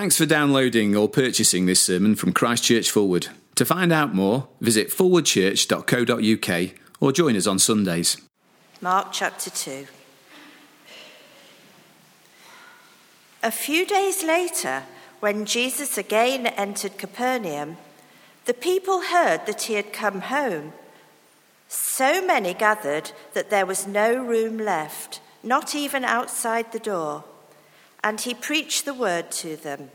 Thanks for downloading or purchasing this sermon from Christchurch Forward. To find out more, visit forwardchurch.co.uk or join us on Sundays. Mark chapter 2. A few days later, when Jesus again entered Capernaum, the people heard that he had come home. So many gathered that there was no room left, not even outside the door and he preached the word to them.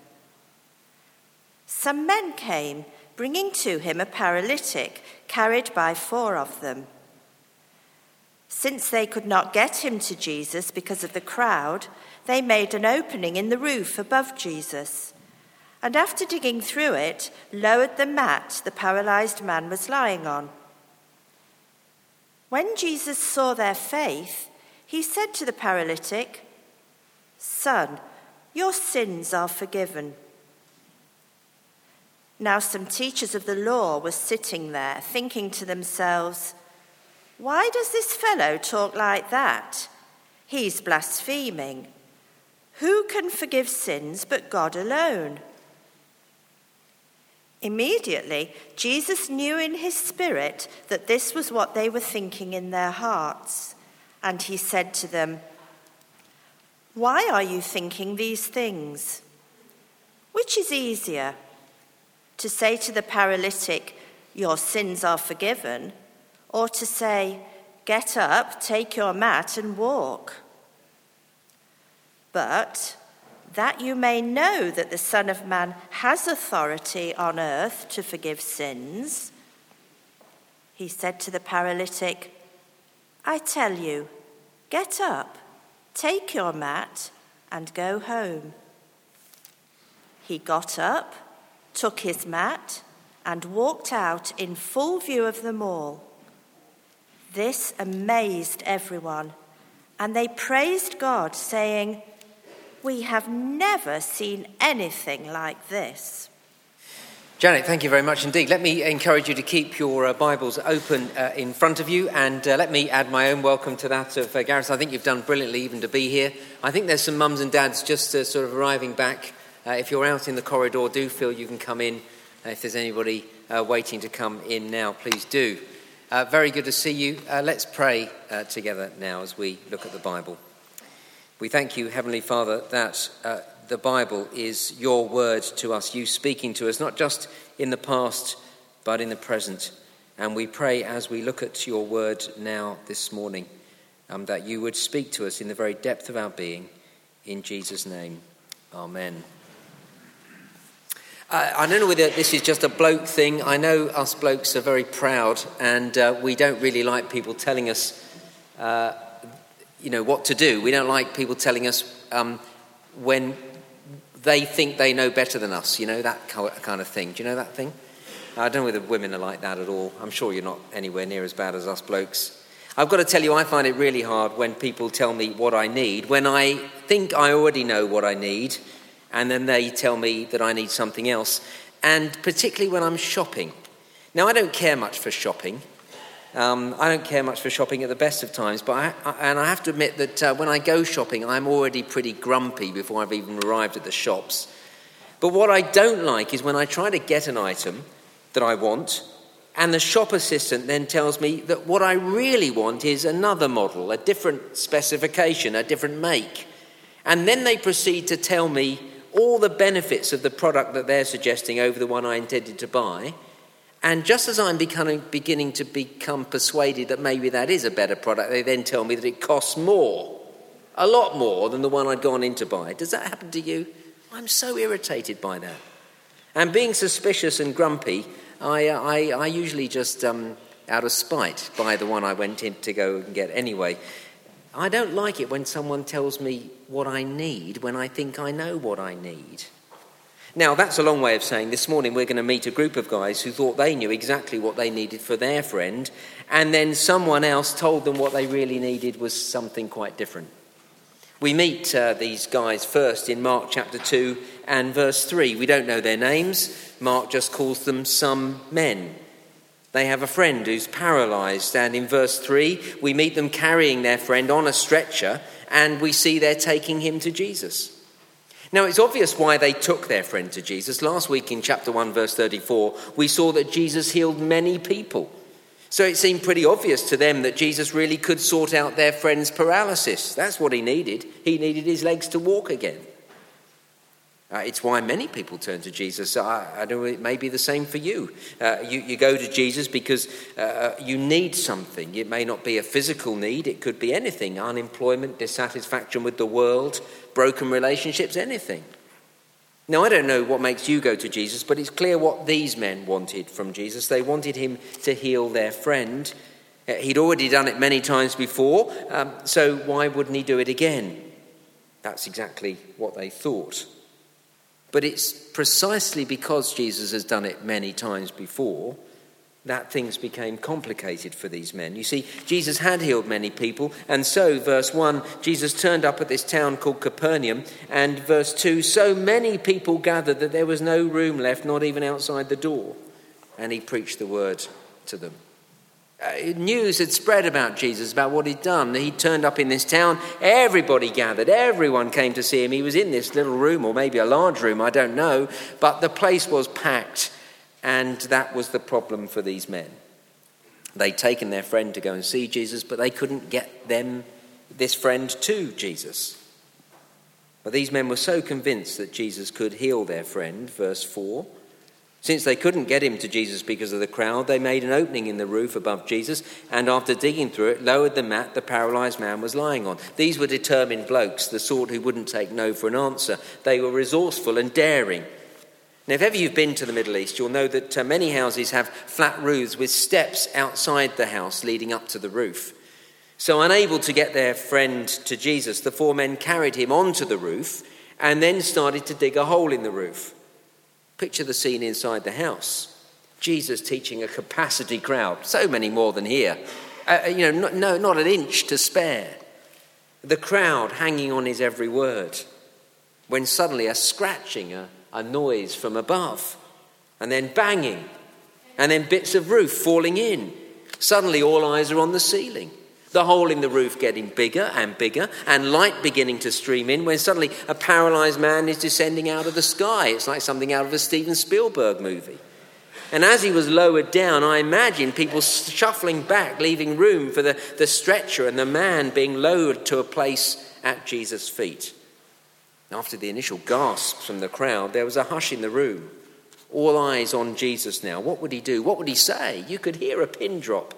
Some men came, bringing to him a paralytic carried by four of them. Since they could not get him to Jesus because of the crowd, they made an opening in the roof above Jesus, and after digging through it, lowered the mat the paralyzed man was lying on. When Jesus saw their faith, he said to the paralytic, Son, your sins are forgiven. Now, some teachers of the law were sitting there, thinking to themselves, Why does this fellow talk like that? He's blaspheming. Who can forgive sins but God alone? Immediately, Jesus knew in his spirit that this was what they were thinking in their hearts, and he said to them, why are you thinking these things? Which is easier, to say to the paralytic, Your sins are forgiven, or to say, Get up, take your mat, and walk? But that you may know that the Son of Man has authority on earth to forgive sins, he said to the paralytic, I tell you, get up Take your mat and go home. He got up, took his mat, and walked out in full view of them all. This amazed everyone, and they praised God, saying, We have never seen anything like this. Janet, thank you very much indeed. Let me encourage you to keep your uh, Bibles open uh, in front of you, and uh, let me add my own welcome to that of uh, Gareth. I think you've done brilliantly even to be here. I think there's some mums and dads just uh, sort of arriving back. Uh, if you're out in the corridor, do feel you can come in. if there's anybody waiting to come in now, please do. very good to see you. let's pray together now as we look at the Bible. We thank you, Heavenly Father, that the Bible is your word to us, you speaking to us, not just in the past, but in the present. And we pray as we look at your word now this morning um, that you would speak to us in the very depth of our being. In Jesus' name, amen. Uh, I don't know whether this is just a bloke thing. I know us blokes are very proud and uh, we don't really like people telling us, uh, you know, what to do. We don't like people telling us um, when they think they know better than us, you know, that kind of thing. Do you know that thing? I don't know whether women are like that at all. I'm sure you're not anywhere near as bad as us blokes. I've got to tell you, I find it really hard when people tell me what I need, when I think I already know what I need, and then they tell me that I need something else, and particularly when I'm shopping. Now, I don't care much for shopping. Um, I don't care much for shopping at the best of times, but I, I, and I have to admit that uh, when I go shopping, I'm already pretty grumpy before I've even arrived at the shops. But what I don't like is when I try to get an item that I want, and the shop assistant then tells me that what I really want is another model, a different specification, a different make. And then they proceed to tell me all the benefits of the product that they're suggesting over the one I intended to buy. And just as I'm becoming, beginning to become persuaded that maybe that is a better product, they then tell me that it costs more, a lot more than the one I'd gone in to buy. Does that happen to you? I'm so irritated by that. And being suspicious and grumpy, I, uh, I, I usually just, um, out of spite, buy the one I went in to go and get anyway. I don't like it when someone tells me what I need when I think I know what I need. Now, that's a long way of saying this morning we're going to meet a group of guys who thought they knew exactly what they needed for their friend, and then someone else told them what they really needed was something quite different. We meet uh, these guys first in Mark chapter 2 and verse 3. We don't know their names, Mark just calls them some men. They have a friend who's paralyzed, and in verse 3, we meet them carrying their friend on a stretcher, and we see they're taking him to Jesus. Now, it's obvious why they took their friend to Jesus. Last week in chapter 1, verse 34, we saw that Jesus healed many people. So it seemed pretty obvious to them that Jesus really could sort out their friend's paralysis. That's what he needed. He needed his legs to walk again. Uh, it's why many people turn to Jesus. I, I know it may be the same for you. Uh, you. You go to Jesus because uh, you need something. It may not be a physical need, it could be anything unemployment, dissatisfaction with the world, broken relationships, anything. Now, I don't know what makes you go to Jesus, but it's clear what these men wanted from Jesus. They wanted him to heal their friend. Uh, he'd already done it many times before, um, so why wouldn't he do it again? That's exactly what they thought. But it's precisely because Jesus has done it many times before that things became complicated for these men. You see, Jesus had healed many people, and so, verse 1, Jesus turned up at this town called Capernaum, and verse 2, so many people gathered that there was no room left, not even outside the door, and he preached the word to them. Uh, news had spread about Jesus, about what he'd done. He turned up in this town. Everybody gathered. Everyone came to see him. He was in this little room, or maybe a large room, I don't know. But the place was packed, and that was the problem for these men. They'd taken their friend to go and see Jesus, but they couldn't get them, this friend, to Jesus. But these men were so convinced that Jesus could heal their friend, verse 4 since they couldn't get him to Jesus because of the crowd, they made an opening in the roof above Jesus and, after digging through it, lowered the mat the paralyzed man was lying on. These were determined blokes, the sort who wouldn't take no for an answer. They were resourceful and daring. Now, if ever you've been to the Middle East, you'll know that uh, many houses have flat roofs with steps outside the house leading up to the roof. So, unable to get their friend to Jesus, the four men carried him onto the roof and then started to dig a hole in the roof. Picture the scene inside the house. Jesus teaching a capacity crowd, so many more than here. Uh, uh you know, no, no, not an inch to spare. The crowd hanging on his every word. When suddenly a scratching, a, a noise from above, and then banging, and then bits of roof falling in. Suddenly all eyes are on the ceiling the hole in the roof getting bigger and bigger, and light beginning to stream in when suddenly a paralyzed man is descending out of the sky. It's like something out of a Steven Spielberg movie. And as he was lowered down, I imagine people shuffling back, leaving room for the, the stretcher and the man being lowered to a place at Jesus' feet. After the initial gasps from the crowd, there was a hush in the room. All eyes on Jesus now. What would he do? What would he say? You could hear a pin drop.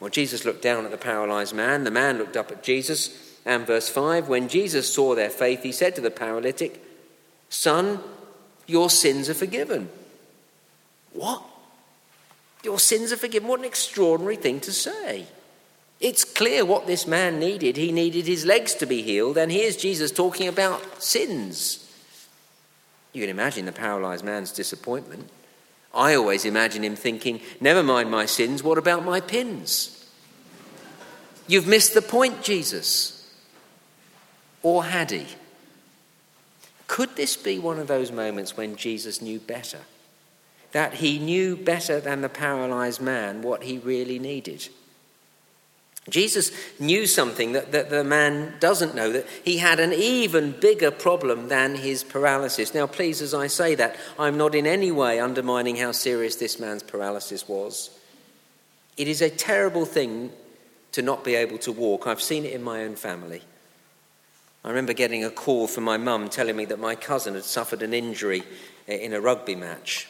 Well, Jesus looked down at the paralyzed man. The man looked up at Jesus. And verse 5 when Jesus saw their faith, he said to the paralytic, Son, your sins are forgiven. What? Your sins are forgiven? What an extraordinary thing to say. It's clear what this man needed. He needed his legs to be healed, and here's Jesus talking about sins. You can imagine the paralyzed man's disappointment. I always imagine him thinking, Never mind my sins, what about my pins? You've missed the point, Jesus. Or had he? Could this be one of those moments when Jesus knew better? That he knew better than the paralyzed man what he really needed? Jesus knew something that, that the man doesn't know, that he had an even bigger problem than his paralysis. Now, please, as I say that, I'm not in any way undermining how serious this man's paralysis was. It is a terrible thing to not be able to walk. I've seen it in my own family. I remember getting a call from my mum telling me that my cousin had suffered an injury in a rugby match.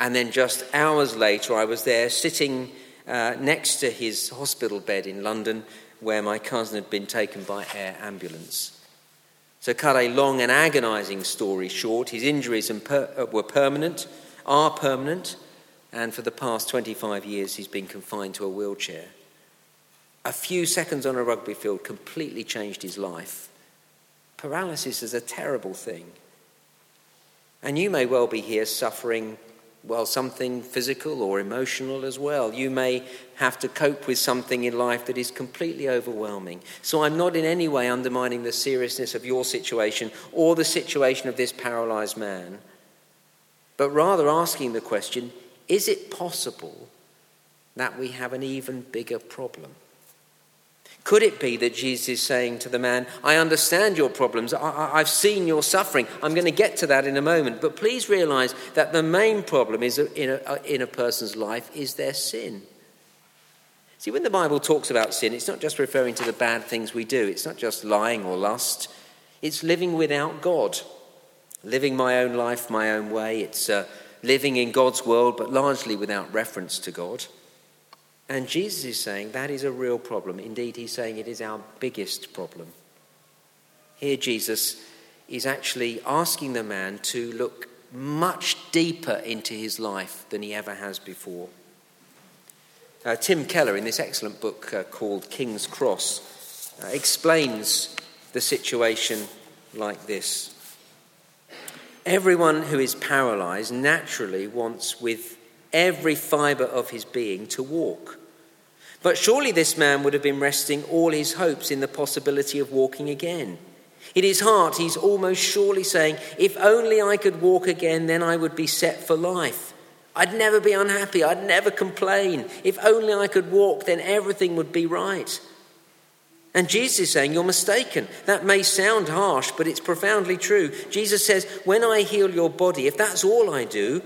And then just hours later, I was there sitting uh, next to his hospital bed in London where my cousin had been taken by air ambulance. So, cut a long and agonizing story short, his injuries uh, were permanent, are permanent, and for the past 25 years he's been confined to a wheelchair. A few seconds on a rugby field completely changed his life. Paralysis is a terrible thing. And you may well be here suffering well, something physical or emotional as well. You may have to cope with something in life that is completely overwhelming. So I'm not in any way undermining the seriousness of your situation or the situation of this paralyzed man, but rather asking the question is it possible that we have an even bigger problem? Could it be that Jesus is saying to the man, I understand your problems, I, have seen your suffering, I'm going to get to that in a moment, but please realize that the main problem is in a, in a person's life is their sin. See, when the Bible talks about sin, it's not just referring to the bad things we do, it's not just lying or lust, it's living without God, living my own life my own way, it's uh, living in God's world but largely without reference to God. And Jesus is saying that is a real problem. Indeed, he's saying it is our biggest problem. Here, Jesus is actually asking the man to look much deeper into his life than he ever has before. Uh, Tim Keller, in this excellent book uh, called King's Cross, uh, explains the situation like this Everyone who is paralyzed naturally wants, with every fibre of his being, to walk. But surely this man would have been resting all his hopes in the possibility of walking again. In his heart, he's almost surely saying, If only I could walk again, then I would be set for life. I'd never be unhappy. I'd never complain. If only I could walk, then everything would be right. And Jesus is saying, You're mistaken. That may sound harsh, but it's profoundly true. Jesus says, When I heal your body, if that's all I do,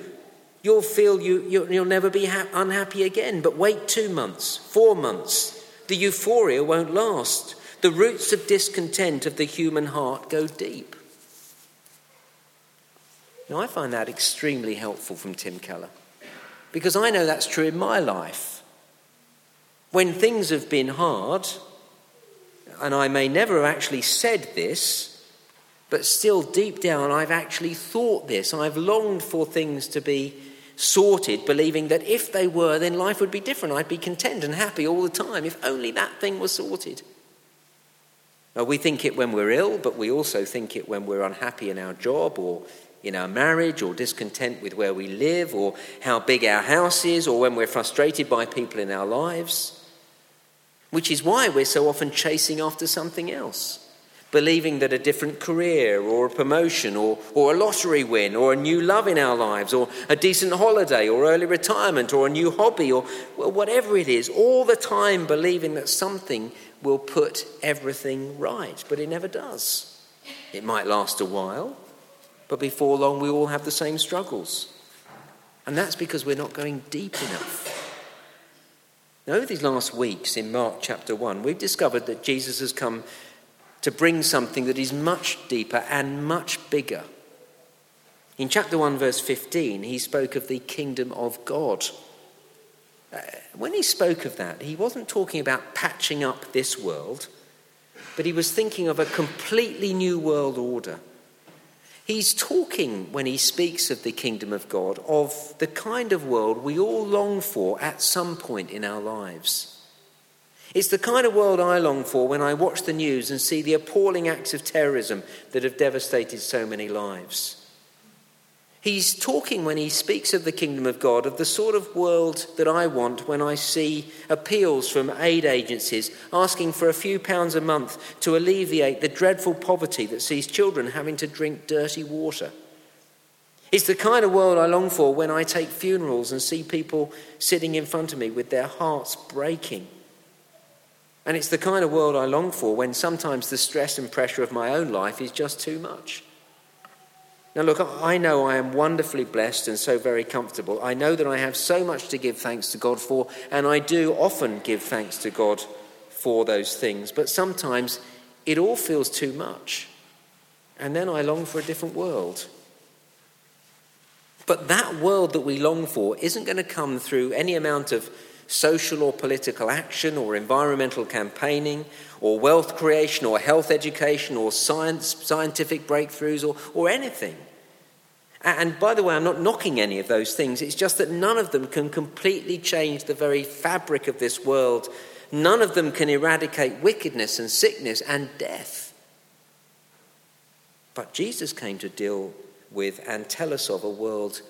You'll feel you, you'll never be ha- unhappy again. But wait two months, four months. The euphoria won't last. The roots of discontent of the human heart go deep. Now, I find that extremely helpful from Tim Keller because I know that's true in my life. When things have been hard, and I may never have actually said this, but still deep down I've actually thought this. I've longed for things to be sorted, believing that if they were, then life would be different. I'd be content and happy all the time if only that thing was sorted. Now, we think it when we're ill, but we also think it when we're unhappy in our job or in our marriage or discontent with where we live or how big our house is or when we're frustrated by people in our lives. Which is why we're so often chasing after something else believing that a different career or a promotion or, or a lottery win or a new love in our lives or a decent holiday or early retirement or a new hobby or well, whatever it is, all the time believing that something will put everything right, but it never does. It might last a while, but before long we all have the same struggles. And that's because we're not going deep enough. Now, over these last weeks in Mark chapter 1, we've discovered that Jesus has come to bring something that is much deeper and much bigger. In chapter 1, verse 15, he spoke of the kingdom of God. Uh, when he spoke of that, he wasn't talking about patching up this world, but he was thinking of a completely new world order. He's talking, when he speaks of the kingdom of God, of the kind of world we all long for at some point in our lives. It's the kind of world I long for when I watch the news and see the appalling acts of terrorism that have devastated so many lives. He's talking when he speaks of the kingdom of God of the sort of world that I want when I see appeals from aid agencies asking for a few pounds a month to alleviate the dreadful poverty that sees children having to drink dirty water. It's the kind of world I long for when I take funerals and see people sitting in front of me with their hearts breaking and it's the kind of world I long for when sometimes the stress and pressure of my own life is just too much. Now, look, I know I am wonderfully blessed and so very comfortable. I know that I have so much to give thanks to God for, and I do often give thanks to God for those things. But sometimes it all feels too much. And then I long for a different world. But that world that we long for isn't going to come through any amount of social or political action or environmental campaigning or wealth creation or health education or science, scientific breakthroughs or, or anything. And by the way, I'm not knocking any of those things. It's just that none of them can completely change the very fabric of this world. None of them can eradicate wickedness and sickness and death. But Jesus came to deal with and tell us of a world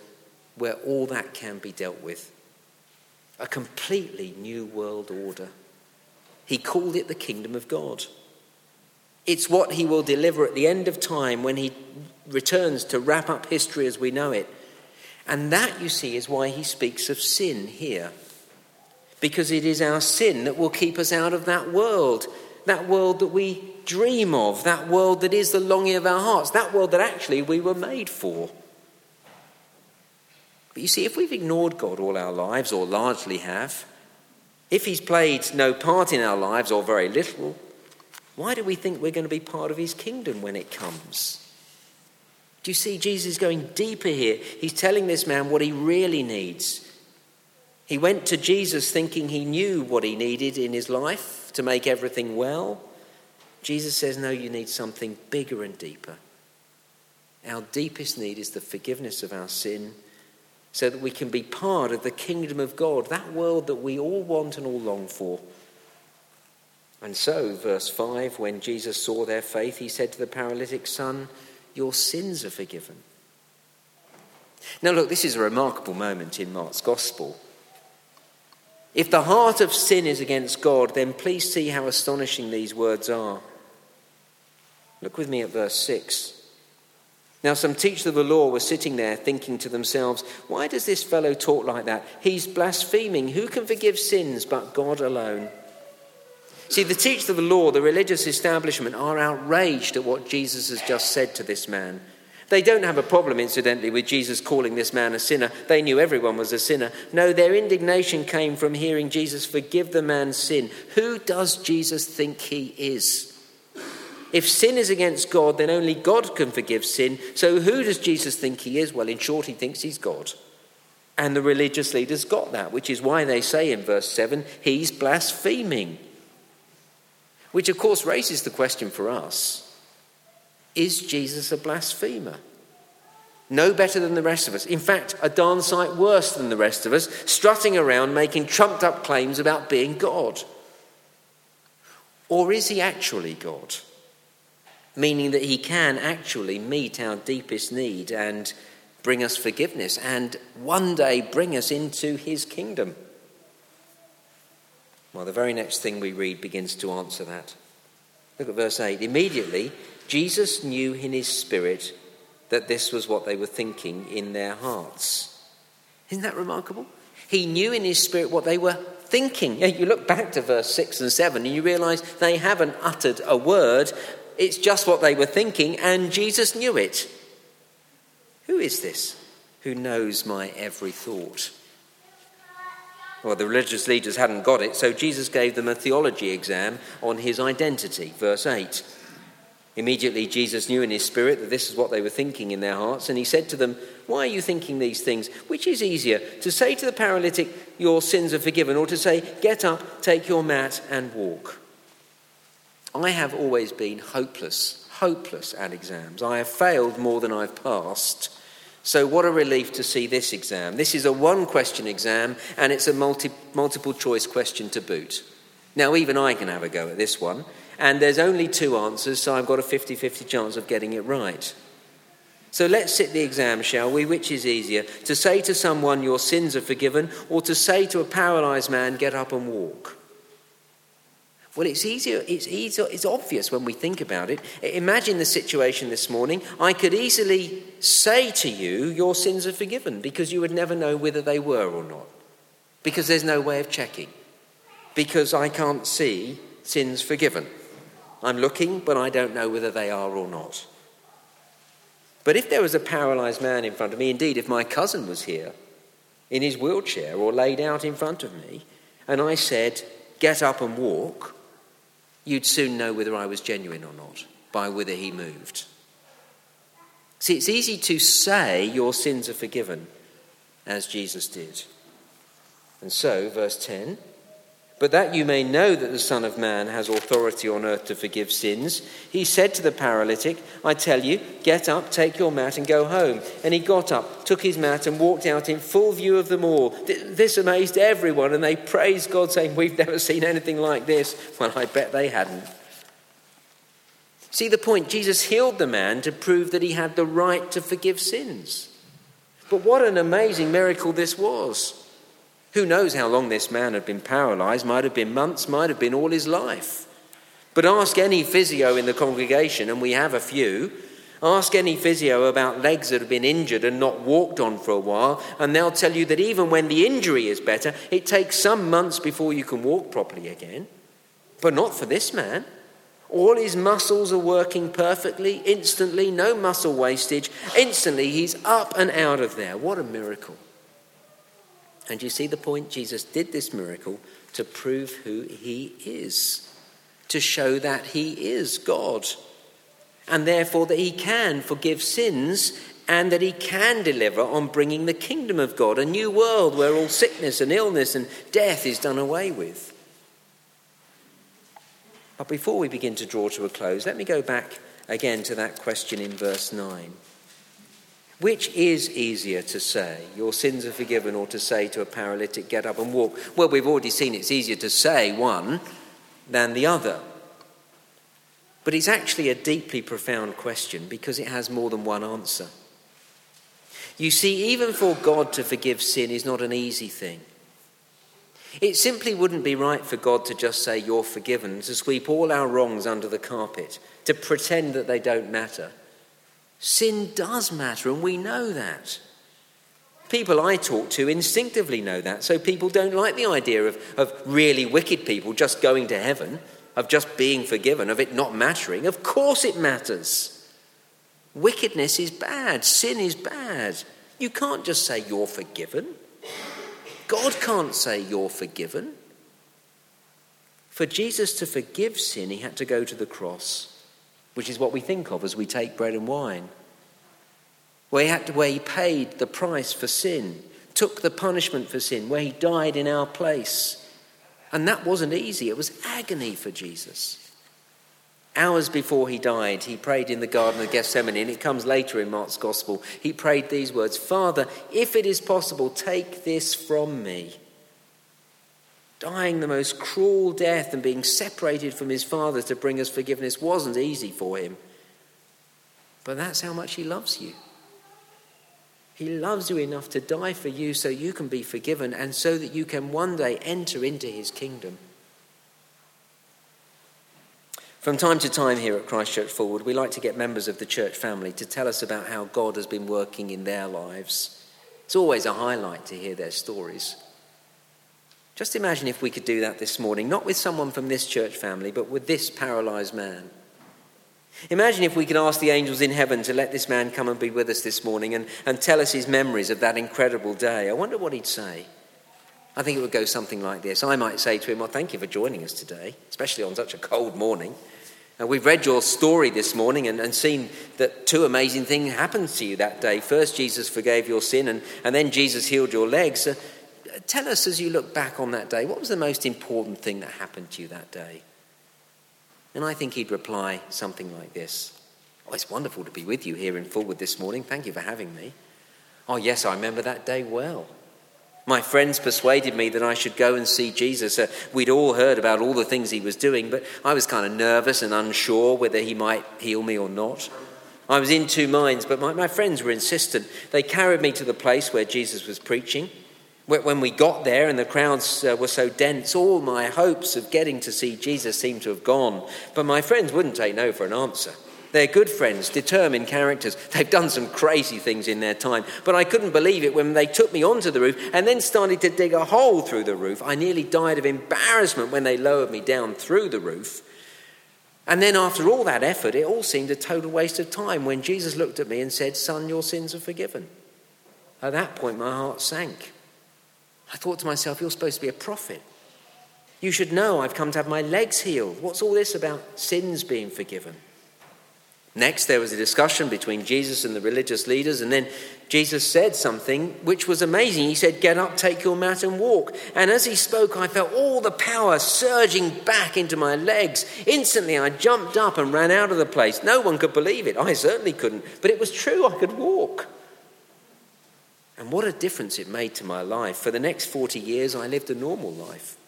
where all that can be dealt with a completely new world order. He called it the kingdom of God. It's what he will deliver at the end of time when he returns to wrap up history as we know it. And that, you see, is why he speaks of sin here. because it is our sin that will keep us out of that world, that world that we dream of, that world that is the longing of our hearts, that world that actually we were made for. But you see, if we've ignored God all our lives, or largely have, if He's played no part in our lives, or very little, why do we think we're going to be part of His kingdom when it comes? Do you see, Jesus is going deeper here. He's telling this man what he really needs. He went to Jesus thinking he knew what he needed in his life to make everything well. Jesus says, No, you need something bigger and deeper. Our deepest need is the forgiveness of our sin so that we can be part of the kingdom of God, that world that we all want and all long for. And so, verse 5, when Jesus saw their faith, he said to the paralytic son, Your sins are forgiven. Now, look, this is a remarkable moment in Mark's gospel. If the heart of sin is against God, then please see how astonishing these words are. Look with me at verse 6. Now, some teachers of the law were sitting there thinking to themselves, Why does this fellow talk like that? He's blaspheming. Who can forgive sins but God alone? See, the teachers of the law, the religious establishment, are outraged at what Jesus has just said to this man. They don't have a problem, incidentally, with Jesus calling this man a sinner. They knew everyone was a sinner. No, their indignation came from hearing Jesus forgive the man's sin. Who does Jesus think he is? If sin is against God, then only God can forgive sin. So who does Jesus think he is? Well, in short, he thinks he's God. And the religious leaders got that, which is why they say in verse 7 he's blaspheming. Which, of course, raises the question for us is Jesus a blasphemer? No better than the rest of us. In fact, a darn sight worse than the rest of us, strutting around making trumped up claims about being God. Or is he actually God? Meaning that He can actually meet our deepest need and bring us forgiveness and one day bring us into His kingdom. Well, the very next thing we read begins to answer that. Look at verse 8. Immediately, Jesus knew in his spirit that this was what they were thinking in their hearts. Isn't that remarkable? He knew in his spirit what they were thinking. You look back to verse 6 and 7 and you realize they haven't uttered a word, it's just what they were thinking, and Jesus knew it. Who is this who knows my every thought? Well, the religious leaders hadn't got it, so Jesus gave them a theology exam on his identity. Verse 8. Immediately, Jesus knew in his spirit that this is what they were thinking in their hearts, and he said to them, Why are you thinking these things? Which is easier, to say to the paralytic, Your sins are forgiven, or to say, Get up, take your mat, and walk? I have always been hopeless, hopeless at exams. I have failed more than I've passed. So, what a relief to see this exam. This is a one question exam and it's a multi, multiple choice question to boot. Now, even I can have a go at this one, and there's only two answers, so I've got a 50 50 chance of getting it right. So let's sit the exam, shall we? Which is easier? To say to someone, Your sins are forgiven, or to say to a paralyzed man, Get up and walk? Well, it's easier, it's easier, it's obvious when we think about it. Imagine the situation this morning. I could easily say to you, Your sins are forgiven, because you would never know whether they were or not. Because there's no way of checking. Because I can't see sins forgiven. I'm looking, but I don't know whether they are or not. But if there was a paralyzed man in front of me, indeed, if my cousin was here in his wheelchair or laid out in front of me, and I said, Get up and walk, you'd soon know whether I was genuine or not by whether he moved. See, it's easy to say your sins are forgiven, as Jesus did. And so, verse 10 but that you may know that the Son of Man has authority on earth to forgive sins, he said to the paralytic, I tell you, get up, take your mat, and go home. And he got up, took his mat, and walked out in full view of them all. This amazed everyone, and they praised God, saying, We've never seen anything like this. Well, I bet they hadn't. See the point? Jesus healed the man to prove that he had the right to forgive sins. But what an amazing miracle this was! Who knows how long this man had been paralyzed? Might have been months, might have been all his life. But ask any physio in the congregation, and we have a few, Ask any physio about legs that have been injured and not walked on for a while, and they'll tell you that even when the injury is better, it takes some months before you can walk properly again. But not for this man. All his muscles are working perfectly, instantly, no muscle wastage. Instantly, he's up and out of there. What a miracle. And you see the point? Jesus did this miracle to prove who he is, to show that he is God and therefore that he can forgive sins and that he can deliver on bringing the kingdom of God, a new world where all sickness and illness and death is done away with. But before we begin to draw to a close, let me go back again to that question in verse 9. Which is easier to say, your sins are forgiven, or to say to a paralytic, get up and walk? Well, we've already seen it's easier to say one than the other. But it's actually a deeply profound question because it has more than one answer. You see, even for God to forgive sin is not an easy thing. It simply wouldn't be right for God to just say, You're forgiven, to sweep all our wrongs under the carpet, to pretend that they don't matter. Sin does matter, and we know that. People I talk to instinctively know that, so people don't like the idea of, of really wicked people just going to heaven of just being forgiven, of it not mattering. Of course it matters. Wickedness is bad, sin is bad. You can't just say you're forgiven. God can't say you're forgiven. For Jesus to forgive sin, he had to go to the cross, which is what we think of as we take bread and wine. Where he, had to, where he paid the price for sin, took the punishment for sin, where he died in our place. And that wasn't easy, it was agony for Jesus. Hours before he died, he prayed in the Garden of Gethsemane, and it comes later in Mark's Gospel. He prayed these words Father, if it is possible, take this from me. Dying the most cruel death and being separated from his Father to bring us forgiveness wasn't easy for him. But that's how much he loves you. He loves you enough to die for you so you can be forgiven and so that you can one day enter into his kingdom. From time to time here at Christchurch Forward, we like to get members of the church family to tell us about how God has been working in their lives. It's always a highlight to hear their stories. Just imagine if we could do that this morning, not with someone from this church family, but with this paralyzed man. Imagine if we could ask the angels in heaven to let this man come and be with us this morning and, and tell us his memories of that incredible day. I wonder what he'd say. I think it would go something like this. I might say to him, Well, thank you for joining us today, especially on such a cold morning. And we've read your story this morning and, and seen that two amazing things happened to you that day. First, Jesus forgave your sin, and, and then Jesus healed your legs. Uh, Tell us as you look back on that day, what was the most important thing that happened to you that day? And I think he'd reply something like this Oh, it's wonderful to be with you here in Forward this morning. Thank you for having me. Oh, yes, I remember that day well. My friends persuaded me that I should go and see Jesus. Uh, we'd all heard about all the things he was doing, but I was kind of nervous and unsure whether he might heal me or not. I was in two minds, but my, my friends were insistent. They carried me to the place where Jesus was preaching. When we got there and the crowds uh, were so dense, all my hopes of getting to see Jesus seemed to have gone. But my friends wouldn't take no for an answer. They're good friends, determined characters. They've done some crazy things in their time. But I couldn't believe it when they took me onto the roof and then started to dig a hole through the roof. I nearly died of embarrassment when they lowered me down through the roof. And then, after all that effort, it all seemed a total waste of time when Jesus looked at me and said, Son, your sins are forgiven. At that point, my heart sank. I thought to myself, You're supposed to be a prophet. You should know I've come to have my legs healed. What's all this about sins being forgiven? Next, there was a discussion between Jesus and the religious leaders, and then Jesus said something which was amazing. He said, Get up, take your mat, and walk. And as he spoke, I felt all the power surging back into my legs. Instantly, I jumped up and ran out of the place. No one could believe it. I certainly couldn't, but it was true. I could walk. What a difference it made to my life. For the next 40 years, I lived a normal life.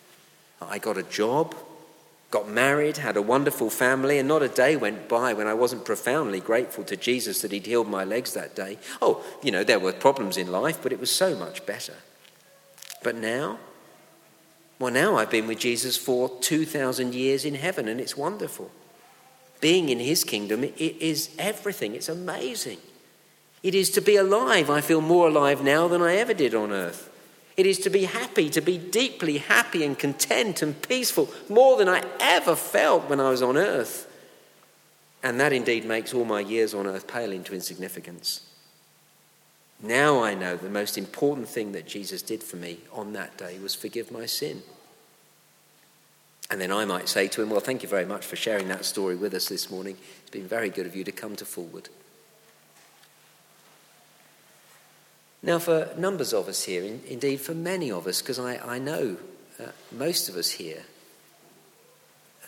I got a job, got married, had a wonderful family, and not a day went by when I wasn't profoundly grateful to Jesus that He'd healed my legs that day. Oh, you know, there were problems in life, but it was so much better. But now, well, now I've been with Jesus for 2,000 years in heaven, and it's wonderful. being in his kingdom is everything. It's amazing. It is to be alive. I feel more alive now than I ever did on earth. It is to be happy, to be deeply happy and content and peaceful, more than I ever felt when I was on earth. And that indeed makes all my years on earth pale into insignificance. Now I know the most important thing that Jesus did for me on that day was forgive my sin. And then I might say to him, Well, thank you very much for sharing that story with us this morning. It's been very good of you to come to Forward. Now, for numbers of us here, in, indeed for many of us, because I, I know uh, most of us here,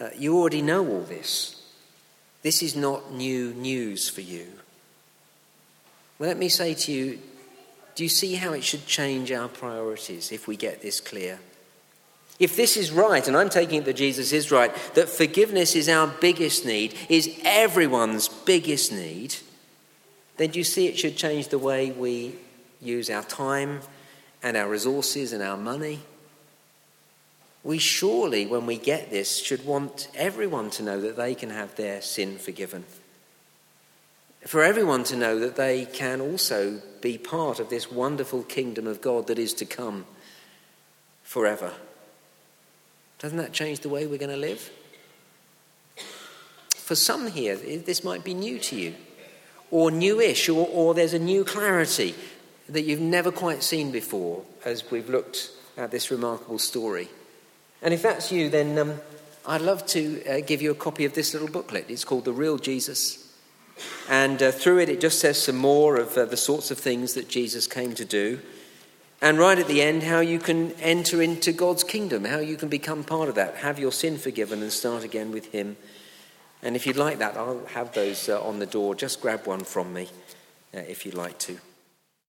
uh, you already know all this. This is not new news for you. Well, let me say to you do you see how it should change our priorities if we get this clear? If this is right, and I'm taking it that Jesus is right, that forgiveness is our biggest need, is everyone's biggest need, then do you see it should change the way we use our time and our resources and our money? We surely, when we get this, should want everyone to know that they can have their sin forgiven for everyone to know that they can also be part of this wonderful kingdom of God that is to come forever. Doesn't that change the way we're going to live? For some here, this might be new to you, or newish, or, or there's a new clarity that you've never quite seen before as we've looked at this remarkable story. And if that's you, then um, I'd love to uh, give you a copy of this little booklet. It's called The Real Jesus and uh, through it, it just says some more of uh, the sorts of things that Jesus came to do. And right at the end, how you can enter into God's kingdom, how you can become part of that, have your sin forgiven, and start again with Him. And if you'd like that, I'll have those uh, on the door. Just grab one from me uh, if you'd like to.